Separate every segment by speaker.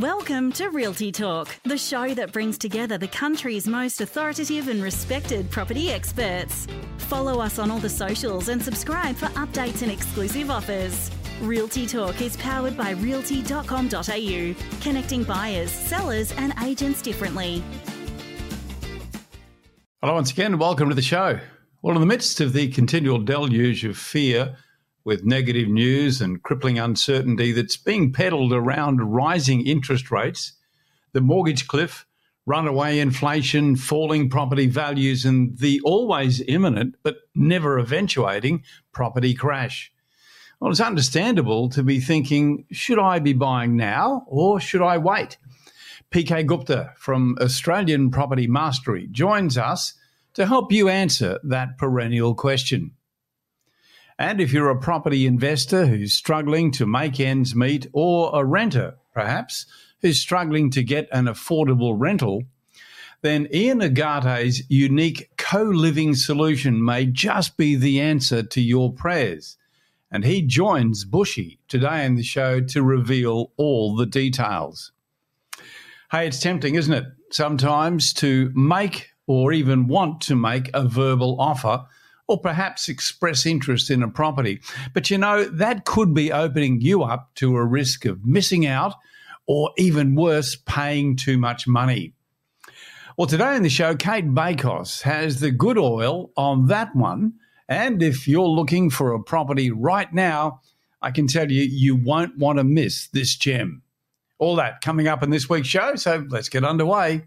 Speaker 1: Welcome to Realty Talk, the show that brings together the country's most authoritative and respected property experts. Follow us on all the socials and subscribe for updates and exclusive offers. Realty Talk is powered by realty.com.au, connecting buyers, sellers, and agents differently.
Speaker 2: Hello, once again, welcome to the show. Well, in the midst of the continual deluge of fear, with negative news and crippling uncertainty that's being peddled around rising interest rates, the mortgage cliff, runaway inflation, falling property values, and the always imminent but never eventuating property crash. Well, it's understandable to be thinking, should I be buying now or should I wait? PK Gupta from Australian Property Mastery joins us to help you answer that perennial question. And if you're a property investor who's struggling to make ends meet, or a renter, perhaps, who's struggling to get an affordable rental, then Ian Ugarte's unique co living solution may just be the answer to your prayers. And he joins Bushy today in the show to reveal all the details. Hey, it's tempting, isn't it? Sometimes to make or even want to make a verbal offer or perhaps express interest in a property. But you know, that could be opening you up to a risk of missing out or even worse, paying too much money. Well, today in the show, Cate Bakos has the good oil on that one. And if you're looking for a property right now, I can tell you, you won't want to miss this gem. All that coming up in this week's show. So let's get underway.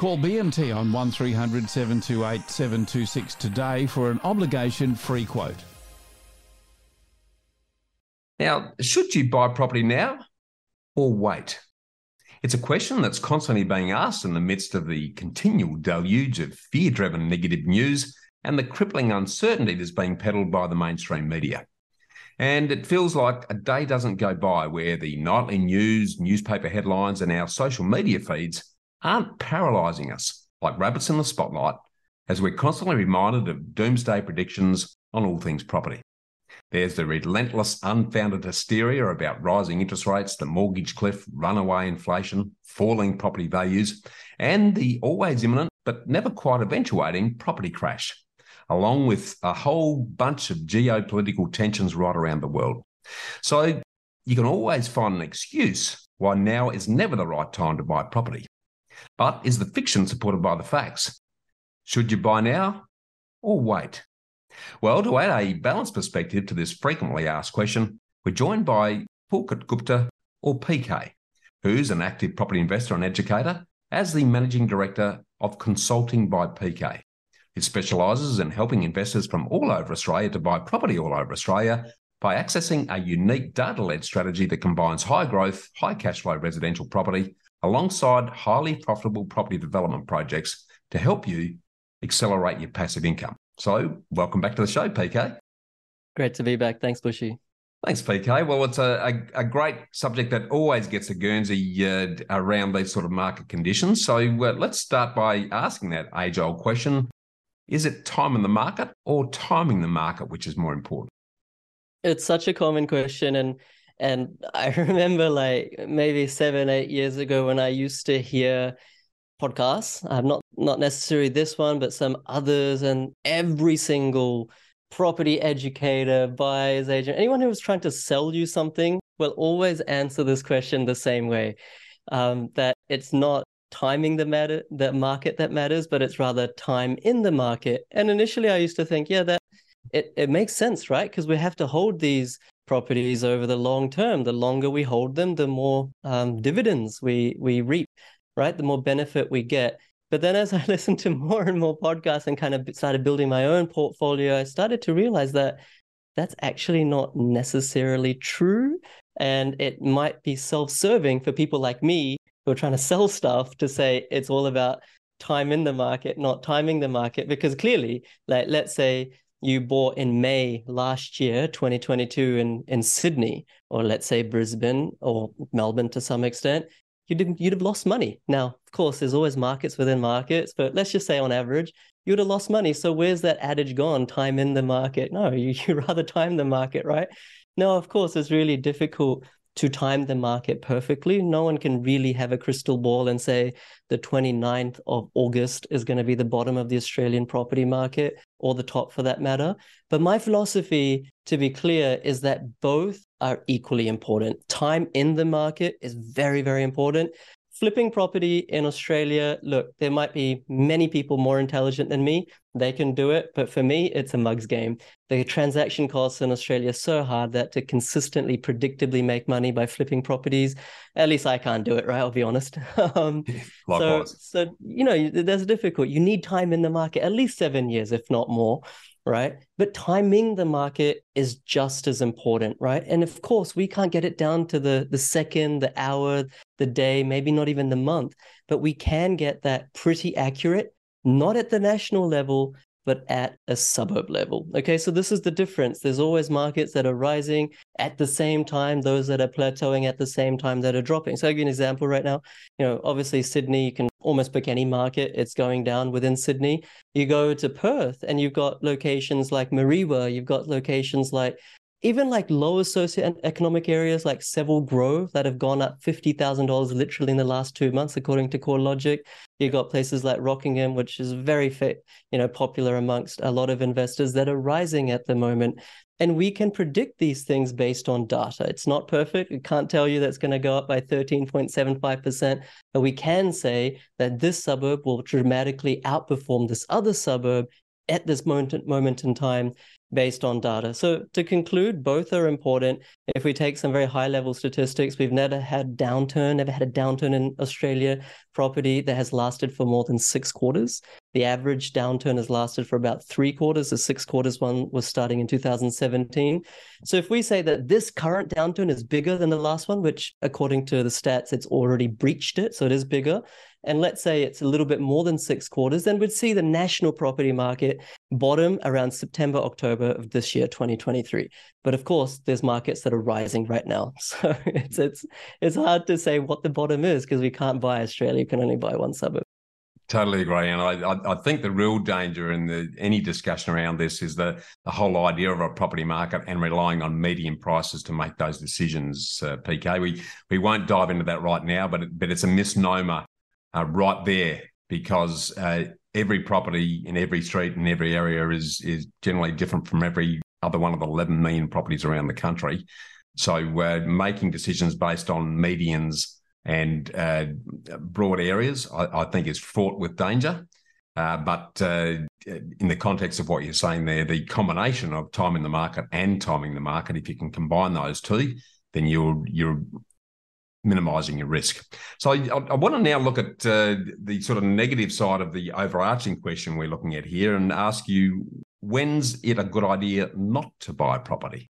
Speaker 3: Call BMT on 1300 728 726 today for an obligation free quote.
Speaker 4: Now, should you buy property now or wait? It's a question that's constantly being asked in the midst of the continual deluge of fear driven negative news and the crippling uncertainty that's being peddled by the mainstream media. And it feels like a day doesn't go by where the nightly news, newspaper headlines, and our social media feeds aren't paralysing us like rabbits in the spotlight as we're constantly reminded of doomsday predictions on all things property. There's the relentless, unfounded hysteria about rising interest rates, the mortgage cliff, runaway inflation, falling property values, and the always imminent but never quite eventuating property crash, along with a whole bunch of geopolitical tensions right around the world. So you can always find an excuse why now is never the right time to buy property. But is the fiction supported by the facts? Should you buy now or wait? Well, to add a balanced perspective to this frequently asked question, we're joined by Pulkit Gupta, or PK, who's an active property investor and educator, as the managing director of Consulting by PK. It specialises in helping investors from all over Australia to buy property all over Australia by accessing a unique data led strategy that combines high growth, high cash flow residential property alongside highly profitable property development projects to help you accelerate your passive income. So, welcome back to the show, PK.
Speaker 5: Great to be back. Thanks, Bushy.
Speaker 4: Thanks, PK. Well, it's a, a, a great subject that always gets a Guernsey uh, around these sort of market conditions. So, uh, let's start by asking that age old question Is it time in the market or timing the market, which is more important?
Speaker 5: It's such a common question. And and I remember like maybe seven, eight years ago when I used to hear podcasts. I'm not not necessarily this one, but some others, and every single property educator, buyer's agent, anyone who was trying to sell you something will always answer this question the same way. Um, that it's not timing the matter the market that matters, but it's rather time in the market. And initially I used to think, yeah, that it, it makes sense, right? Because we have to hold these properties over the long term. The longer we hold them, the more um, dividends we we reap, right? The more benefit we get. But then as I listened to more and more podcasts and kind of started building my own portfolio, I started to realize that that's actually not necessarily true. And it might be self serving for people like me who are trying to sell stuff to say it's all about time in the market, not timing the market, because clearly, like let's say you bought in May last year, 2022, in, in Sydney, or let's say Brisbane or Melbourne to some extent, you'd, you'd have lost money. Now, of course, there's always markets within markets, but let's just say on average, you would have lost money. So where's that adage gone? Time in the market. No, you, you rather time the market, right? No, of course, it's really difficult to time the market perfectly. No one can really have a crystal ball and say the 29th of August is going to be the bottom of the Australian property market or the top for that matter. But my philosophy, to be clear, is that both are equally important. Time in the market is very, very important flipping property in Australia, look, there might be many people more intelligent than me. They can do it. But for me, it's a mug's game. The transaction costs in Australia are so hard that to consistently, predictably make money by flipping properties, at least I can't do it, right? I'll be honest. um, so, so, you know, there's difficult. You need time in the market, at least seven years, if not more right? But timing the market is just as important, right? And of course, we can't get it down to the the second, the hour, the day, maybe not even the month, but we can get that pretty accurate, not at the national level, but at a suburb level. Okay, so this is the difference. There's always markets that are rising at the same time, those that are plateauing at the same time that are dropping. So I'll give you an example right now. You know, obviously Sydney, you can almost pick any market, it's going down within Sydney. You go to Perth and you've got locations like Mareeba, you've got locations like even like lower socioeconomic areas like Seville Grove that have gone up $50,000 literally in the last two months, according to CoreLogic. You've got places like Rockingham, which is very you know, popular amongst a lot of investors that are rising at the moment. And we can predict these things based on data. It's not perfect. We can't tell you that's going to go up by 13.75%, but we can say that this suburb will dramatically outperform this other suburb at this moment, moment in time based on data. So to conclude, both are important. If we take some very high level statistics, we've never had downturn, never had a downturn in Australia property that has lasted for more than six quarters. The average downturn has lasted for about three quarters. The six quarters one was starting in 2017. So if we say that this current downturn is bigger than the last one, which according to the stats, it's already breached it, so it is bigger, and let's say it's a little bit more than six quarters, then we'd see the national property market bottom around September, October of this year, 2023. But of course, there's markets that are rising right now. So it's it's it's hard to say what the bottom is because we can't buy Australia, you can only buy one suburb.
Speaker 4: Totally agree, and I, I, think the real danger in the, any discussion around this is the the whole idea of a property market and relying on median prices to make those decisions. Uh, PK, we we won't dive into that right now, but it, but it's a misnomer uh, right there because uh, every property in every street in every area is is generally different from every other one of the 11 million properties around the country. So we're making decisions based on medians and uh, broad areas, I, I, think is fraught with danger. Uh, but uh, in the context of what you're saying there, the combination of timing the market and timing the market, if you can combine those two, then you're you're minimizing your risk. So I, I want to now look at uh, the sort of negative side of the overarching question we're looking at here and ask you when's it a good idea not to buy property?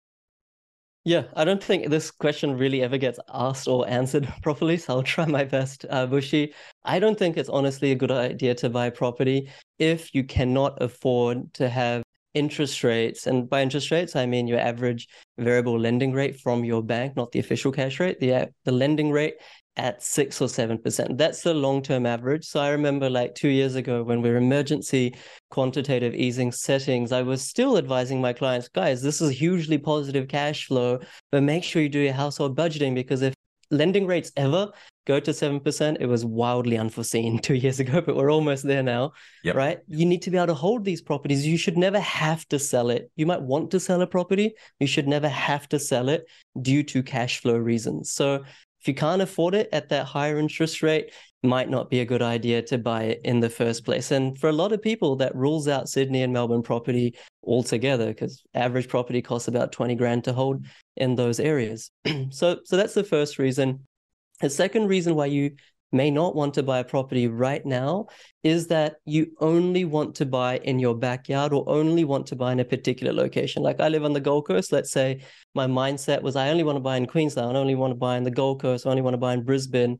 Speaker 5: Yeah, I don't think this question really ever gets asked or answered properly. So I'll try my best, uh, Bushy. I don't think it's honestly a good idea to buy property if you cannot afford to have interest rates. And by interest rates, I mean your average variable lending rate from your bank, not the official cash rate, the, uh, the lending rate at six or seven percent. That's the long-term average. So I remember like two years ago when we were emergency quantitative easing settings, I was still advising my clients, guys, this is hugely positive cash flow, but make sure you do your household budgeting because if lending rates ever go to 7%, it was wildly unforeseen two years ago, but we're almost there now, yep. right? You need to be able to hold these properties. You should never have to sell it. You might want to sell a property. You should never have to sell it due to cash flow reasons. So if you can't afford it at that higher interest rate, might not be a good idea to buy it in the first place. And for a lot of people, that rules out Sydney and Melbourne property altogether because average property costs about 20 grand to hold in those areas. so, so that's the first reason. The second reason why you may not want to buy a property right now is that you only want to buy in your backyard or only want to buy in a particular location. Like I live on the Gold Coast. Let's say my mindset was I only want to buy in Queensland, I only want to buy in the Gold Coast, I only want to buy in Brisbane.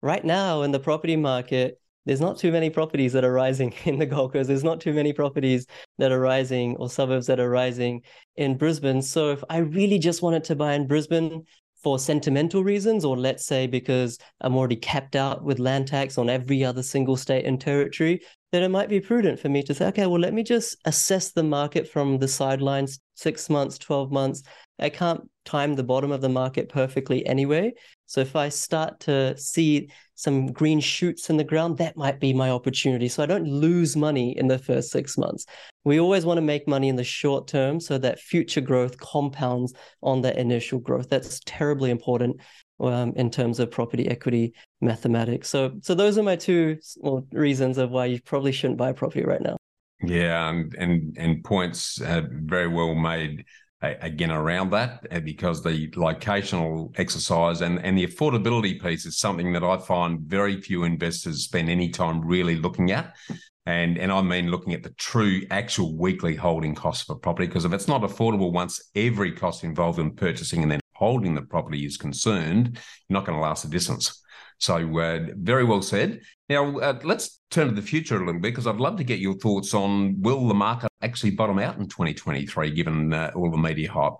Speaker 5: Right now in the property market, there's not too many properties that are rising in the Gold Coast. There's not too many properties that are rising or suburbs that are rising in Brisbane. So if I really just wanted to buy in Brisbane for sentimental reasons, or let's say because I'm already capped out with land tax on every other single state and territory, then it might be prudent for me to say, okay, well, let me just assess the market from the sidelines six months, 12 months. I can't time the bottom of the market perfectly anyway. So if I start to see some green shoots in the ground, that might be my opportunity. So I don't lose money in the first six months. We always want to make money in the short term so that future growth compounds on that initial growth. That's terribly important um, in terms of property equity mathematics. So, so those are my two well, reasons of why you probably shouldn't buy property right now.
Speaker 4: Yeah, and and, and points uh, very well made again around that uh, because the locational exercise and, and the affordability piece is something that I find very few investors spend any time really looking at. And, and I mean looking at the true actual weekly holding costs for property because if it's not affordable once every cost involved in purchasing and then holding the property is concerned, you're not going to last the distance. So, uh, very well said. Now, uh, let's turn to the future a little bit because I'd love to get your thoughts on will the market actually bottom out in 2023 given uh, all the media hype?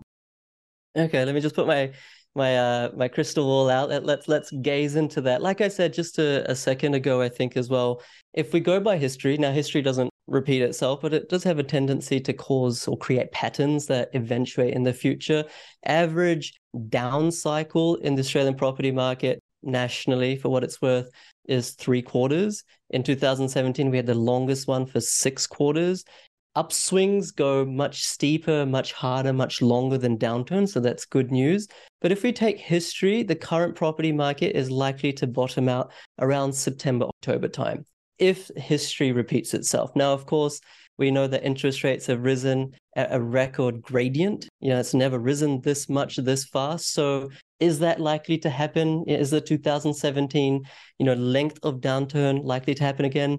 Speaker 5: Okay, let me just put my my uh my crystal ball out. Let's let's gaze into that. Like I said just a, a second ago, I think as well. If we go by history, now history doesn't repeat itself, but it does have a tendency to cause or create patterns that eventuate in the future. Average down cycle in the Australian property market nationally, for what it's worth, is three quarters. In 2017, we had the longest one for six quarters. Upswings go much steeper, much harder, much longer than downturns. So that's good news. But if we take history, the current property market is likely to bottom out around September, October time if history repeats itself. Now, of course, we know that interest rates have risen at a record gradient. You know, it's never risen this much this fast. So is that likely to happen? Is the 2017, you know, length of downturn likely to happen again?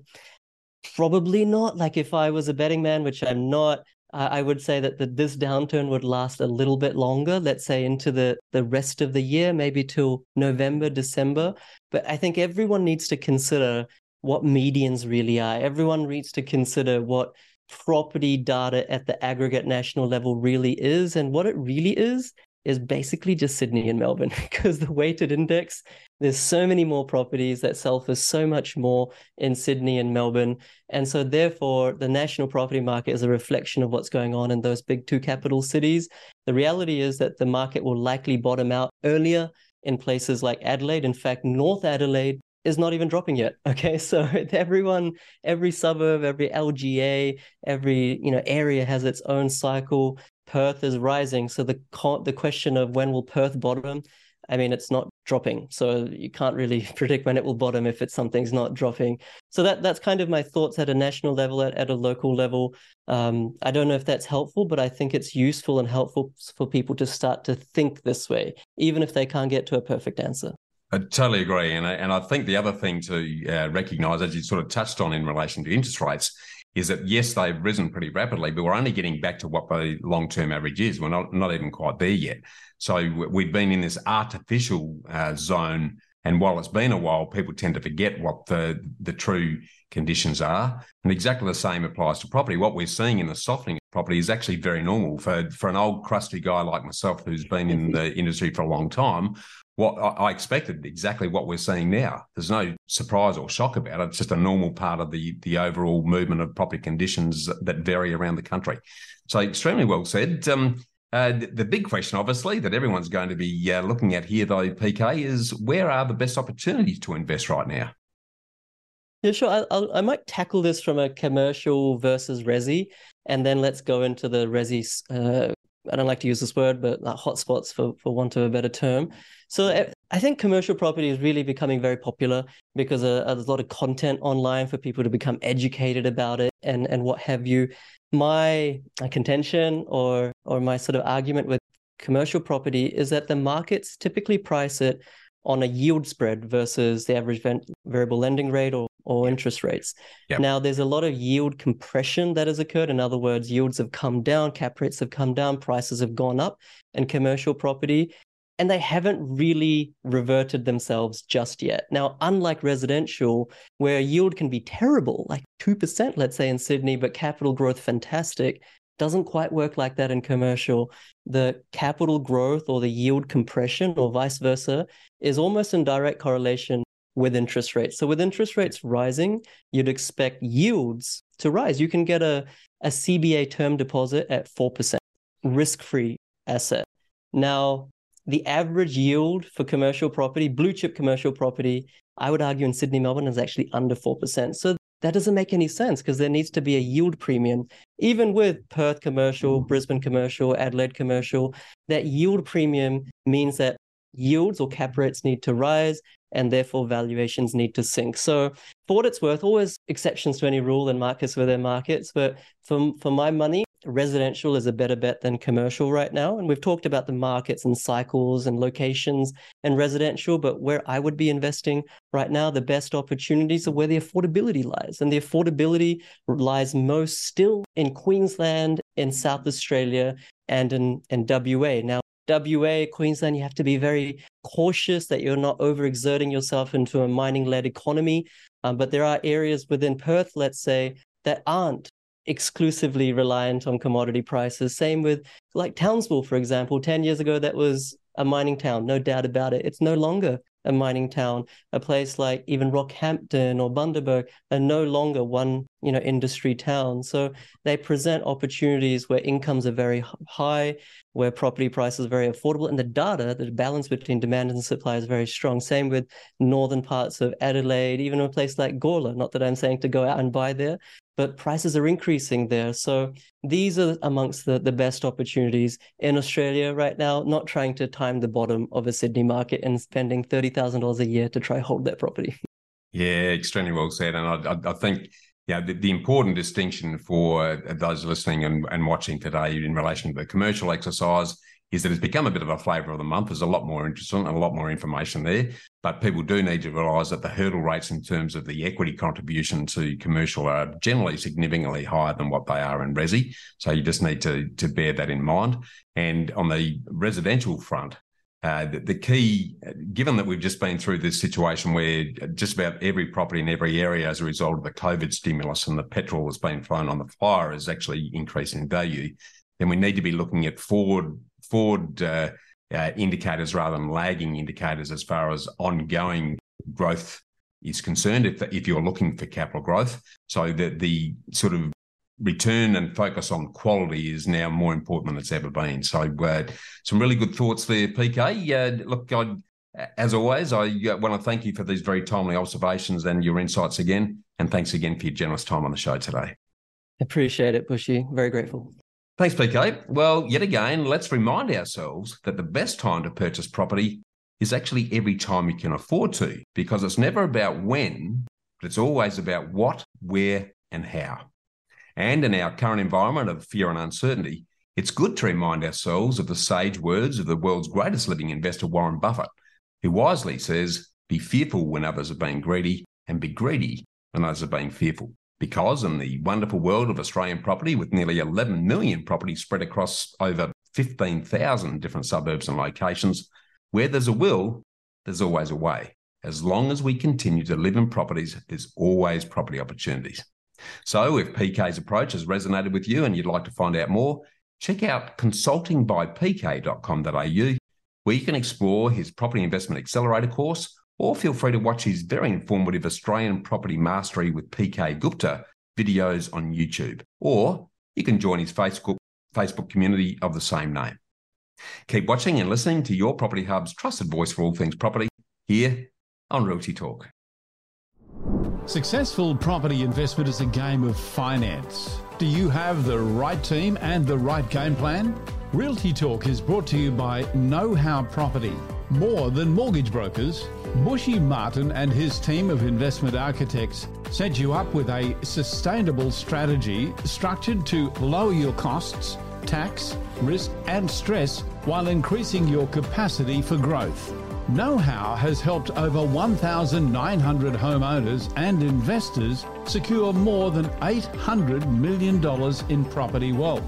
Speaker 5: Probably not. Like if I was a betting man, which I'm not, I would say that the, this downturn would last a little bit longer, let's say into the, the rest of the year, maybe till November, December. But I think everyone needs to consider what medians really are. Everyone needs to consider what property data at the aggregate national level really is. And what it really is, is basically just Sydney and Melbourne because the weighted index, there's so many more properties that sell for so much more in Sydney and Melbourne. And so, therefore, the national property market is a reflection of what's going on in those big two capital cities. The reality is that the market will likely bottom out earlier in places like Adelaide. In fact, North Adelaide is not even dropping yet. Okay, so everyone, every suburb, every LGA, every you know area has its own cycle. Perth is rising, so the the question of when will Perth bottom? I mean, it's not dropping, so you can't really predict when it will bottom if it's something's not dropping. So that that's kind of my thoughts at a national level, at, at a local level. Um, I don't know if that's helpful, but I think it's useful and helpful for people to start to think this way, even if they can't get to a perfect answer.
Speaker 4: I totally agree, and I, and I think the other thing to uh, recognise, as you sort of touched on in relation to interest rates, is that yes, they've risen pretty rapidly, but we're only getting back to what the long term average is. We're not not even quite there yet. So we've been in this artificial uh, zone, and while it's been a while, people tend to forget what the the true conditions are. And exactly the same applies to property. What we're seeing in the softening of property is actually very normal for for an old crusty guy like myself who's been in the industry for a long time what I expected exactly what we're seeing now. There's no surprise or shock about it. It's just a normal part of the the overall movement of property conditions that vary around the country. So extremely well said. Um, uh, the big question, obviously, that everyone's going to be uh, looking at here, though, PK, is where are the best opportunities to invest right now?
Speaker 5: Yeah, sure. I, I might tackle this from a commercial versus resi, and then let's go into the resi uh, I don't like to use this word, but like hotspots for for want of a better term. So eh, I think commercial property is really becoming very popular because uh, there's a lot of content online for people to become educated about it and and what have you. My contention or or my sort of argument with commercial property is that the markets typically price it on a yield spread versus the average variable lending rate or or interest rates. Yep. Now, there's a lot of yield compression that has occurred. In other words, yields have come down, cap rates have come down, prices have gone up in commercial property. and they haven't really reverted themselves just yet. Now, unlike residential, where yield can be terrible, like 2%, let's say in Sydney, but capital growth fantastic, doesn't quite work like that in commercial. The capital growth or the yield compression or vice versa is almost in direct correlation with interest rates. So with interest rates rising, you'd expect yields to rise. You can get a, a CBA term deposit at 4%, risk-free asset. Now, the average yield for commercial property, blue chip commercial property, I would argue in Sydney, Melbourne is actually under 4%. So that doesn't make any sense because there needs to be a yield premium. Even with Perth commercial, Brisbane commercial, Adelaide commercial, that yield premium means that yields or cap rates need to rise and therefore valuations need to sink. So for what it's worth, always exceptions to any rule and markets where they're markets. But for, for my money, residential is a better bet than commercial right now. And we've talked about the markets and cycles and locations and residential, but where I would be investing right now, the best opportunities are where the affordability lies. And the affordability lies most still in Queensland, in South Australia, and in, in WA. Now, WA, Queensland, you have to be very cautious that you're not overexerting yourself into a mining led economy. Um, but there are areas within Perth, let's say, that aren't exclusively reliant on commodity prices. Same with like Townsville, for example. 10 years ago, that was a mining town, no doubt about it. It's no longer a mining town. A place like even Rockhampton or Bundaberg are no longer one, you know, industry town. So they present opportunities where incomes are very high, where property prices are very affordable, and the data, the balance between demand and supply is very strong. Same with northern parts of Adelaide, even a place like Gawler. Not that I'm saying to go out and buy there, but prices are increasing there. So these are amongst the, the best opportunities in Australia right now, not trying to time the bottom of a Sydney market and spending $30,000 a year to try hold that property.
Speaker 4: Yeah, extremely well said. And I, I, think yeah, the, the, important distinction for those listening and, and watching today in relation to the commercial exercise is that it's become a bit of a flavour of the month. There's a lot more interest and a lot more information there, but people do need to realise that the hurdle rates in terms of the equity contribution to commercial are generally significantly higher than what they are in resi. So you just need to to bear that in mind. And on the residential front, uh, the, the, key, given that we've just been through this situation where just about every property in every area, as a result of the COVID stimulus and the petrol that's been thrown on the fire, is actually increasing value, then we need to be looking at forward forward uh, uh, indicators rather than lagging indicators as far as ongoing growth is concerned. If if you're looking for capital growth, so that the sort of return and focus on quality is now more important than it's ever been. So, uh, some really good thoughts there, PK. Uh, look, I, as always, I uh, want to thank you for these very timely observations and your insights again. And thanks again for your generous time on the show today.
Speaker 5: Appreciate it, Bushy. Very grateful.
Speaker 4: Thanks, PK. Well, yet again, let's remind ourselves that the best time to purchase property is actually every time you can afford to, because it's never about when, but it's always about what, where, and how. And in our current environment of fear and uncertainty, it's good to remind ourselves of the sage words of the world's greatest living investor, Warren Buffett, who wisely says, Be fearful when others are being greedy, and be greedy when others are being fearful because in the wonderful world of Australian property, with nearly 11 million properties spread across over 15,000 different suburbs and locations, where there's a will, there's always a way. As long as we continue to live in properties, there's always property opportunities. So, if PK's approach has resonated with you and you'd like to find out more, check out consultingbypk.com.au, where you can explore his Property Investment Accelerator course or feel free to watch his very informative Australian Property Mastery with PK Gupta videos on YouTube, or you can join his Facebook, Facebook community of the same name. Keep watching and listening to your Property Hub's trusted voice for all things property here on Realty Talk.
Speaker 3: Successful property investment is a game of finance. Do you have the right team and the right game plan? Realty Talk is brought to you by Know How Property more than mortgage brokers, Bushy Martin and his team of investment architects set you up with a sustainable strategy structured to lower your costs, tax, risk, and stress while increasing your capacity for growth. Know How has helped over 1,900 homeowners and investors secure more than $800 million in property wealth.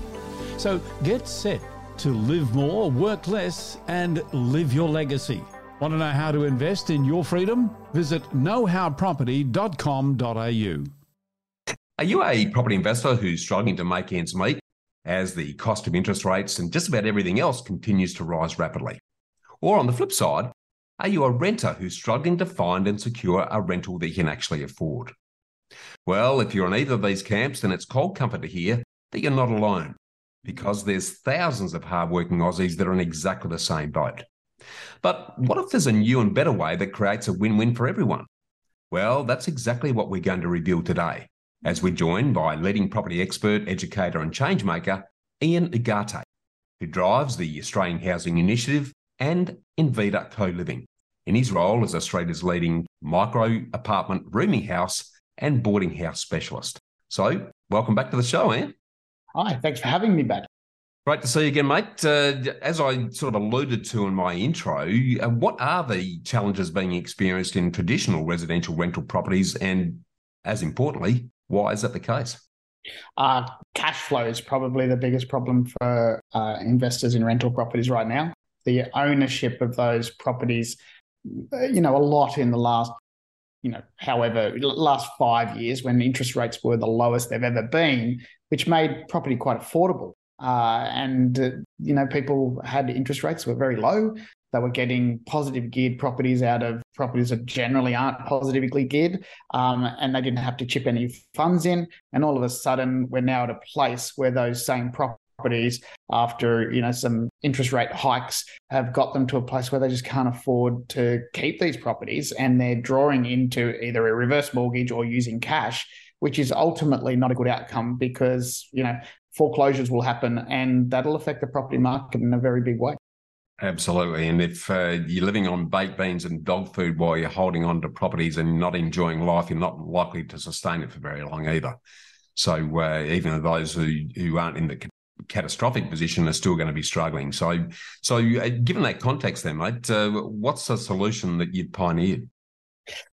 Speaker 3: So get set to live more, work less, and live your legacy. Want to know how to invest in your freedom? Visit knowhowproperty.com.au.
Speaker 4: Are you a property investor who's struggling to make ends meet as the cost of interest rates and just about everything else continues to rise rapidly? Or on the flip side, are you a renter who's struggling to find and secure a rental that you can actually afford? Well, if you're in either of these camps, then it's cold comfort to hear that you're not alone because there's thousands of hardworking Aussies that are in exactly the same boat. But what if there's a new and better way that creates a win win for everyone? Well, that's exactly what we're going to reveal today as we're joined by leading property expert, educator, and changemaker, Ian Ugarte, who drives the Australian Housing Initiative and Invita Co Living in his role as Australia's leading micro apartment rooming house and boarding house specialist. So, welcome back to the show, Ian.
Speaker 6: Hi, thanks for having me back.
Speaker 4: Great to see you again, mate. Uh, as I sort of alluded to in my intro, uh, what are the challenges being experienced in traditional residential rental properties? And as importantly, why is that the case?
Speaker 6: Uh, cash flow is probably the biggest problem for uh, investors in rental properties right now. The ownership of those properties, uh, you know, a lot in the last, you know, however, last five years when interest rates were the lowest they've ever been, which made property quite affordable. Uh, and uh, you know, people had interest rates were very low. They were getting positive geared properties out of properties that generally aren't positively geared, um, and they didn't have to chip any funds in. And all of a sudden, we're now at a place where those same properties, after you know some interest rate hikes, have got them to a place where they just can't afford to keep these properties, and they're drawing into either a reverse mortgage or using cash which is ultimately not a good outcome because you know foreclosures will happen and that'll affect the property market in a very big way.
Speaker 4: Absolutely. And if uh, you're living on baked beans and dog food while you're holding on to properties and not enjoying life, you're not likely to sustain it for very long either. So uh, even those who, who aren't in the catastrophic position are still going to be struggling. So, so uh, given that context, then, mate, uh, what's the solution that you've pioneered?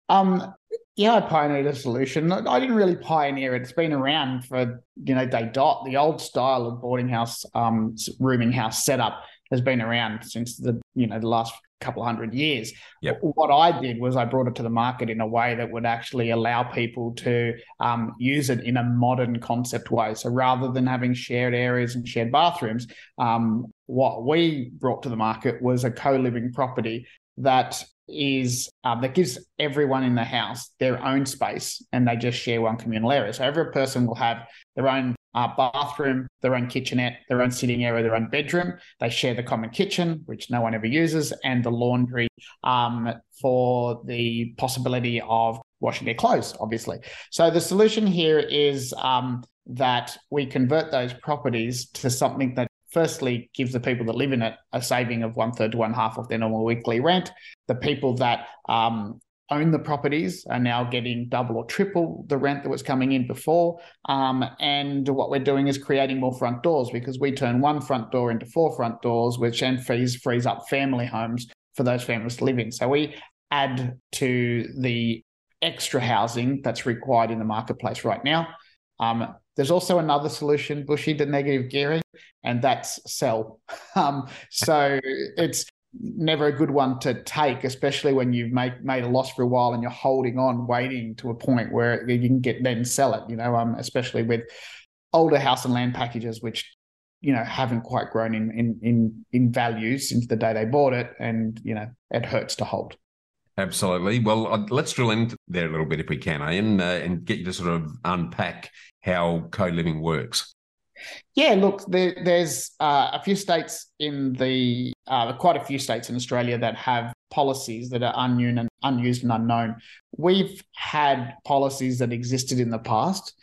Speaker 6: Um, yeah, I pioneered a solution. I didn't really pioneer it. It's been around for, you know, day dot. The old style of boarding house, um, rooming house setup has been around since the, you know, the last couple hundred years. Yep. What I did was I brought it to the market in a way that would actually allow people to um, use it in a modern concept way. So rather than having shared areas and shared bathrooms, um, what we brought to the market was a co-living property that is um, that gives everyone in the house their own space and they just share one communal area. So every person will have their own uh, bathroom, their own kitchenette, their own sitting area, their own bedroom. They share the common kitchen, which no one ever uses, and the laundry um, for the possibility of washing their clothes, obviously. So the solution here is um, that we convert those properties to something that firstly gives the people that live in it a saving of one third to one half of their normal weekly rent. The people that um, own the properties are now getting double or triple the rent that was coming in before. Um, and what we're doing is creating more front doors because we turn one front door into four front doors, which then frees, up family homes for those families to live in. So we add to the extra housing that's required in the marketplace right now. Um, there's also another solution, Bushy, to negative gearing, and that's sell. Um, so it's never a good one to take, especially when you've made made a loss for a while and you're holding on, waiting to a point where you can get then sell it. You know, um, especially with older house and land packages, which you know haven't quite grown in in in in value since the day they bought it, and you know it hurts to hold.
Speaker 4: Absolutely. Well, let's drill in there a little bit if we can, Ian, uh, and get you to sort of unpack how co living works.
Speaker 6: Yeah, look, there, there's uh, a few states in the, uh, quite a few states in Australia that have policies that are unused and unknown. We've had policies that existed in the past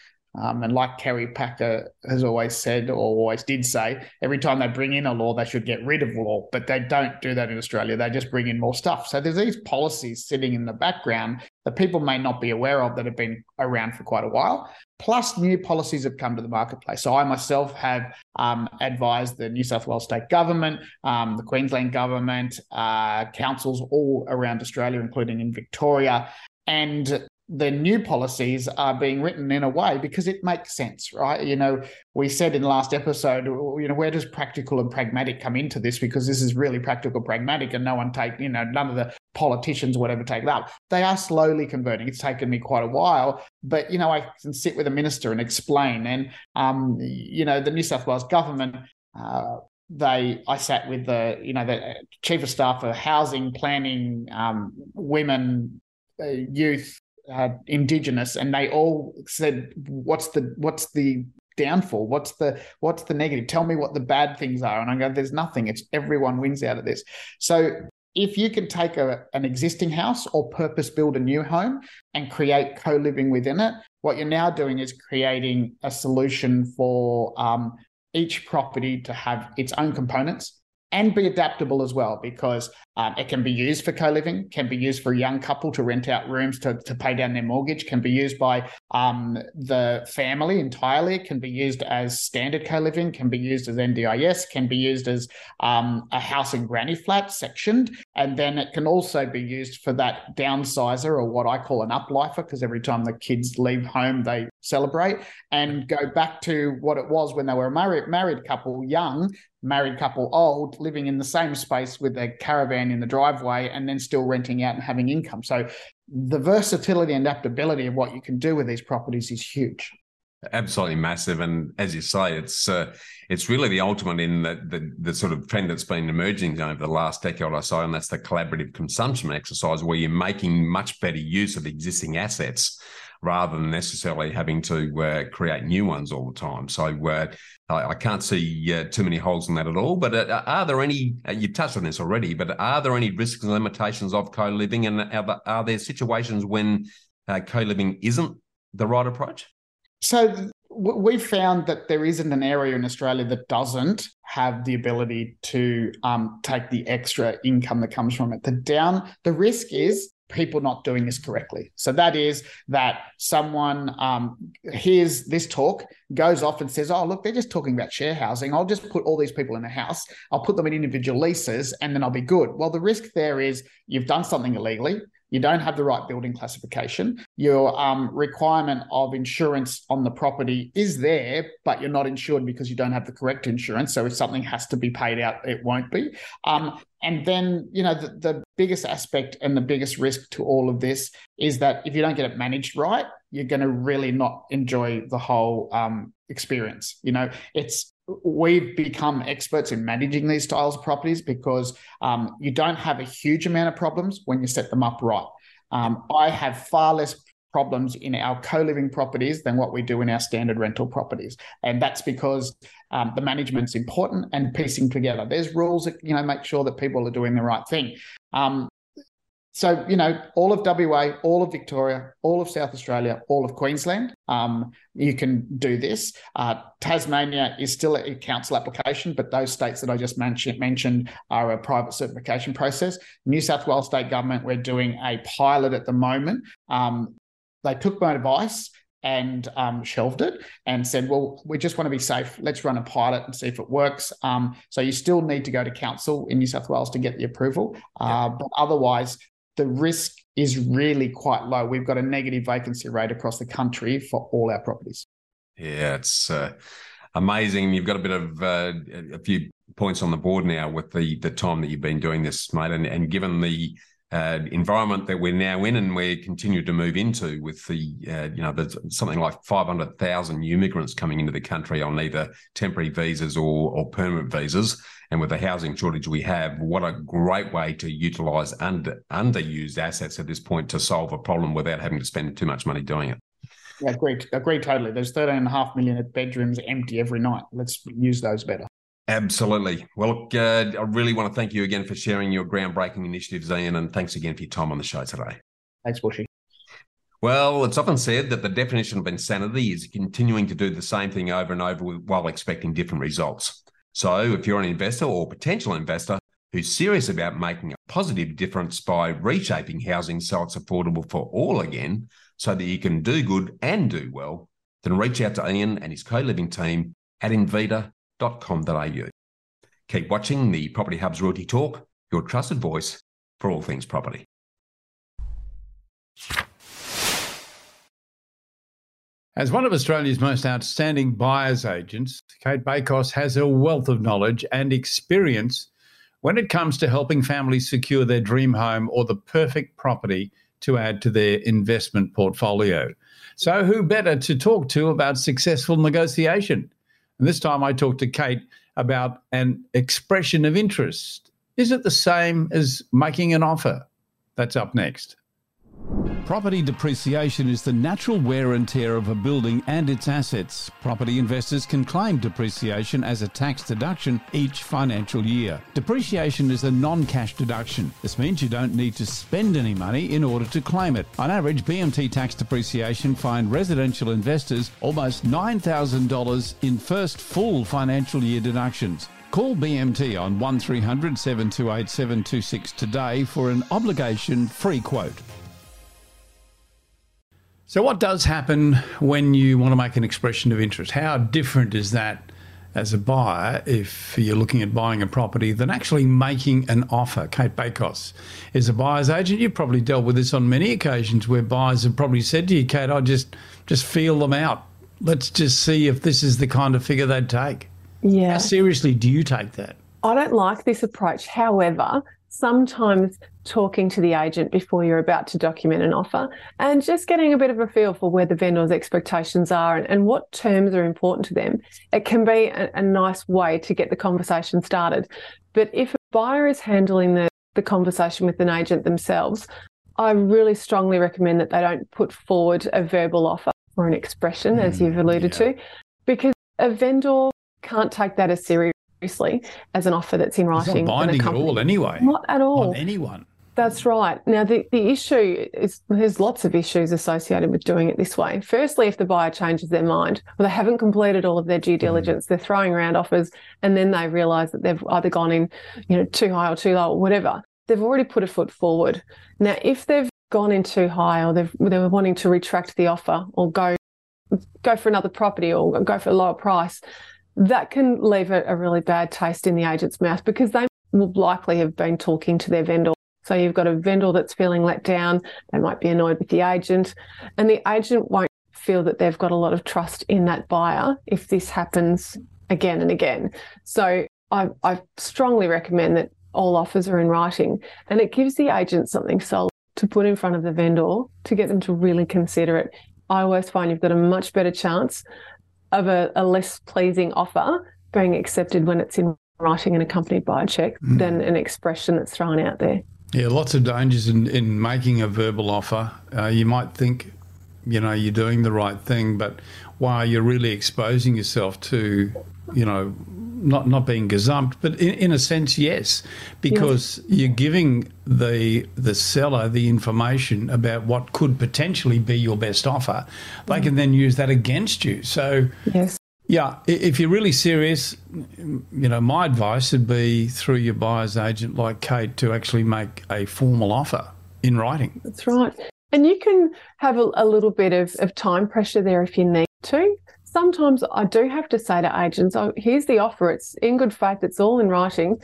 Speaker 6: um, and like Kerry Packer has always said, or always did say, every time they bring in a law, they should get rid of law. But they don't do that in Australia. They just bring in more stuff. So there's these policies sitting in the background that people may not be aware of that have been around for quite a while. Plus, new policies have come to the marketplace. So I myself have um, advised the New South Wales state government, um, the Queensland government, uh, councils all around Australia, including in Victoria, and the new policies are being written in a way because it makes sense, right? You know, we said in the last episode, you know, where does practical and pragmatic come into this? Because this is really practical, pragmatic, and no one take, you know, none of the politicians whatever take that. They are slowly converting. It's taken me quite a while, but you know, I can sit with a minister and explain. And um, you know, the New South Wales government. Uh, they I sat with the you know the chief of staff for housing planning, um, women, uh, youth, uh, indigenous, and they all said, "What's the what's the downfall? What's the what's the negative? Tell me what the bad things are." And I go, "There's nothing. It's everyone wins out of this." So if you can take a, an existing house or purpose build a new home and create co-living within it, what you're now doing is creating a solution for um, each property to have its own components and be adaptable as well because um, it can be used for co-living, can be used for a young couple to rent out rooms to, to pay down their mortgage, can be used by um, the family entirely, can be used as standard co-living, can be used as NDIS, can be used as um, a house and granny flat sectioned, and then it can also be used for that downsizer or what I call an uplifer because every time the kids leave home they celebrate and go back to what it was when they were a married married couple, young married couple, old, living in the same space with a caravan in the driveway and then still renting out and having income. So the versatility and adaptability of what you can do with these properties is huge.
Speaker 4: Absolutely massive, and as you say, it's uh, it's really the ultimate in the, the, the sort of trend that's been emerging over the last decade or so, and that's the collaborative consumption exercise, where you're making much better use of existing assets rather than necessarily having to uh, create new ones all the time. So uh, I, I, can't see uh, too many holes in that at all. But uh, are there any? Uh, you touched on this already, but are there any risks and limitations of co-living, and are, are there situations when uh, co-living isn't the right approach?
Speaker 6: So we've found that there isn't an area in Australia that doesn't have the ability to um, take the extra income that comes from it. The down, the risk is people not doing this correctly. So that is that someone um, hears this talk, goes off and says, "Oh, look, they're just talking about share housing. I'll just put all these people in a house. I'll put them in individual leases, and then I'll be good." Well, the risk there is you've done something illegally you don't have the right building classification. Your um, requirement of insurance on the property is there, but you're not insured because you don't have the correct insurance. So if something has to be paid out, it won't be. Um, and then, you know, the, the biggest aspect and the biggest risk to all of this is that if you don't get it managed right, you're going to really not enjoy the whole um, experience. You know, it's we've become experts in managing these styles of properties because um, you don't have a huge amount of problems when you set them up right. Um, I have far less problems in our co-living properties than what we do in our standard rental properties, and that's because um, the management's important and piecing together. There's rules that you know make sure that people are doing the right thing. Um, so, you know, all of WA, all of Victoria, all of South Australia, all of Queensland, um, you can do this. Uh, Tasmania is still a council application, but those states that I just mentioned, mentioned are a private certification process. New South Wales state government, we're doing a pilot at the moment. Um, they took my advice and um, shelved it and said, well, we just want to be safe. Let's run a pilot and see if it works. Um, so you still need to go to council in New South Wales to get the approval. Uh, but otherwise, the risk is really quite low. We've got a negative vacancy rate across the country for all our properties.
Speaker 4: Yeah, it's uh, amazing. You've got a bit of uh, a few points on the board now with the the time that you've been doing this, mate, and, and given the uh, environment that we're now in and we continue to move into with the, uh, you know, there's something like 500,000 new migrants coming into the country on either temporary visas or, or permanent visas. And with the housing shortage we have, what a great way to utilise under, underused assets at this point to solve a problem without having to spend too much money doing it.
Speaker 6: Yeah, agree, agree totally. There's 13 and a half million bedrooms empty every night. Let's use those better.
Speaker 4: Absolutely. Well, uh, I really want to thank you again for sharing your groundbreaking initiatives, Ian, and thanks again for your time on the show today.
Speaker 6: Thanks, Bushy.
Speaker 4: Well, it's often said that the definition of insanity is continuing to do the same thing over and over while expecting different results. So, if you're an investor or potential investor who's serious about making a positive difference by reshaping housing so it's affordable for all again, so that you can do good and do well, then reach out to Ian and his co living team at invita.com.au. Keep watching the Property Hub's Realty Talk, your trusted voice for all things property.
Speaker 2: As one of Australia's most outstanding buyer's agents, Cate Bakos has a wealth of knowledge and experience when it comes to helping families secure their dream home or the perfect property to add to their investment portfolio. So, who better to talk to about successful negotiation? And this time I talked to Cate about an expression of interest. Is it the same as making an offer? That's up next.
Speaker 3: Property depreciation is the natural wear and tear of a building and its assets. Property investors can claim depreciation as a tax deduction each financial year. Depreciation is a non cash deduction. This means you don't need to spend any money in order to claim it. On average, BMT tax depreciation find residential investors almost $9,000 in first full financial year deductions. Call BMT on 1300 728 726 today for an obligation free quote.
Speaker 2: So, what does happen when you want to make an expression of interest? How different is that as a buyer if you're looking at buying a property than actually making an offer? Cate Bakos is a buyer's agent. You've probably dealt with this on many occasions where buyers have probably said to you, Cate, I just just feel them out. Let's just see if this is the kind of figure they'd take.
Speaker 7: Yeah.
Speaker 2: How seriously do you take that?
Speaker 7: I don't like this approach. However, sometimes talking to the agent before you're about to document an offer and just getting a bit of a feel for where the vendor's expectations are and, and what terms are important to them. It can be a, a nice way to get the conversation started. But if a buyer is handling the, the conversation with an agent themselves, I really strongly recommend that they don't put forward a verbal offer or an expression, as
Speaker 2: Mm,
Speaker 7: you've alluded
Speaker 2: yeah.
Speaker 7: to, because a vendor can't take that as as an offer that's in
Speaker 2: It's
Speaker 7: writing.
Speaker 2: not binding at all, anyway,
Speaker 7: Not at all.
Speaker 2: on anyone.
Speaker 7: That's right. Now, the, the issue is there's lots of issues associated with doing it this way. Firstly, if the buyer changes their mind, or they haven't completed all of their due hmm. diligence, they're throwing around offers, and then they realise that they've either gone in, you know, too high or too low, or whatever. They've already put a foot forward. Now, if they've gone in too high, or they've they were wanting to retract the offer, or go go for another property, or go for a lower price, that can leave a, a really bad taste in the agent's mouth because they will likely have been talking to their vendor so you've got a vendor that's feeling let down. They might be annoyed with the agent, and the agent won't feel that they've got a lot of trust in that buyer if this happens again and again. So I, I strongly recommend that all offers are in writing, and it gives the agent something solid to put in front of the vendor to get them to really consider it. I always find you've got a much better chance of a, a less pleasing offer being accepted when it's in writing and accompanied by a check than an expression that's thrown out there.
Speaker 2: Yeah, lots of dangers in, in making a verbal offer. Uh, you might think, you know, you're doing the right thing, but while you're really exposing yourself to, you know, not not being gazumped, but in, in a sense, yes, because you're giving the the seller the information about what could potentially be your best offer. They can then use that against you. So
Speaker 7: Yes.
Speaker 2: yeah, if you're really serious, you know, my advice would be through your buyer's agent like Cate to actually make a formal offer in writing.
Speaker 7: That's right. And you can have a, a little bit of, of time pressure there if you need to. Sometimes I do have to say to agents, oh, here's the offer. It's in good faith, it's all in writing.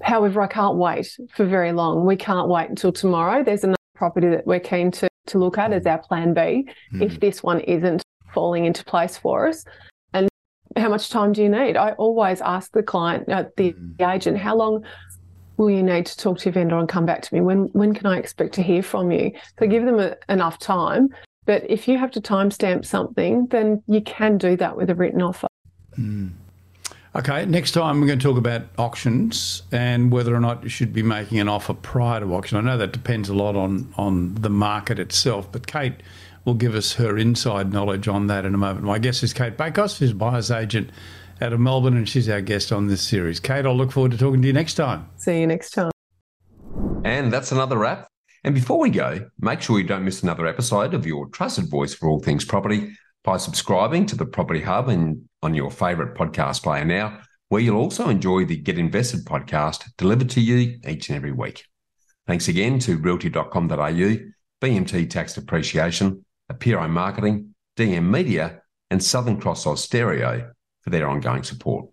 Speaker 7: However, I can't wait for very long. We can't wait until tomorrow. There's another property that we're keen to, to look at as our plan B if this one isn't falling into place for us. And how much time do you need? I always ask the client, uh, the, the agent, how long will you need to talk to your vendor and come back to me? When when can I expect to hear from you? So give them a, enough time. But if you have to timestamp something, then you can do that with a written offer. Hmm.
Speaker 2: Okay, next time we're going to talk about auctions and whether or not you should be making an offer prior to auction. I know that depends a lot on on the market itself, but Cate will give us her inside knowledge on that in a moment. My guest is Cate Bakos, who's buyer's agent out of Melbourne, and she's our guest on this series. Cate, I'll look forward to talking to you next time.
Speaker 7: See you next time.
Speaker 4: And that's another wrap. And before we go, make sure you don't miss another episode of your trusted voice for all things property by subscribing to the Property Hub and on your favourite podcast player now, where you'll also enjoy the Get Invested podcast delivered to you each and every week. Thanks again to realty.com.au, BMT Tax Depreciation, Apiro Marketing, DM Media, and Southern Cross Oz for their ongoing support.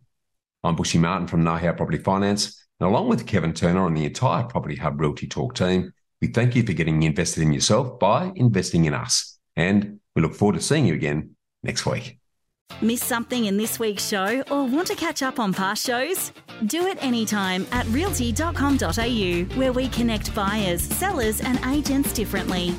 Speaker 4: I'm Bushy Martin from Know How Property Finance, and along with Kevin Turner and the entire Property Hub Realty Talk team, we thank you for getting invested in yourself by investing in us. And we look forward to seeing you again next week.
Speaker 1: Miss something in this week's show or want to catch up on past shows? Do it anytime at realty.com.au, where we connect buyers, sellers, and agents differently.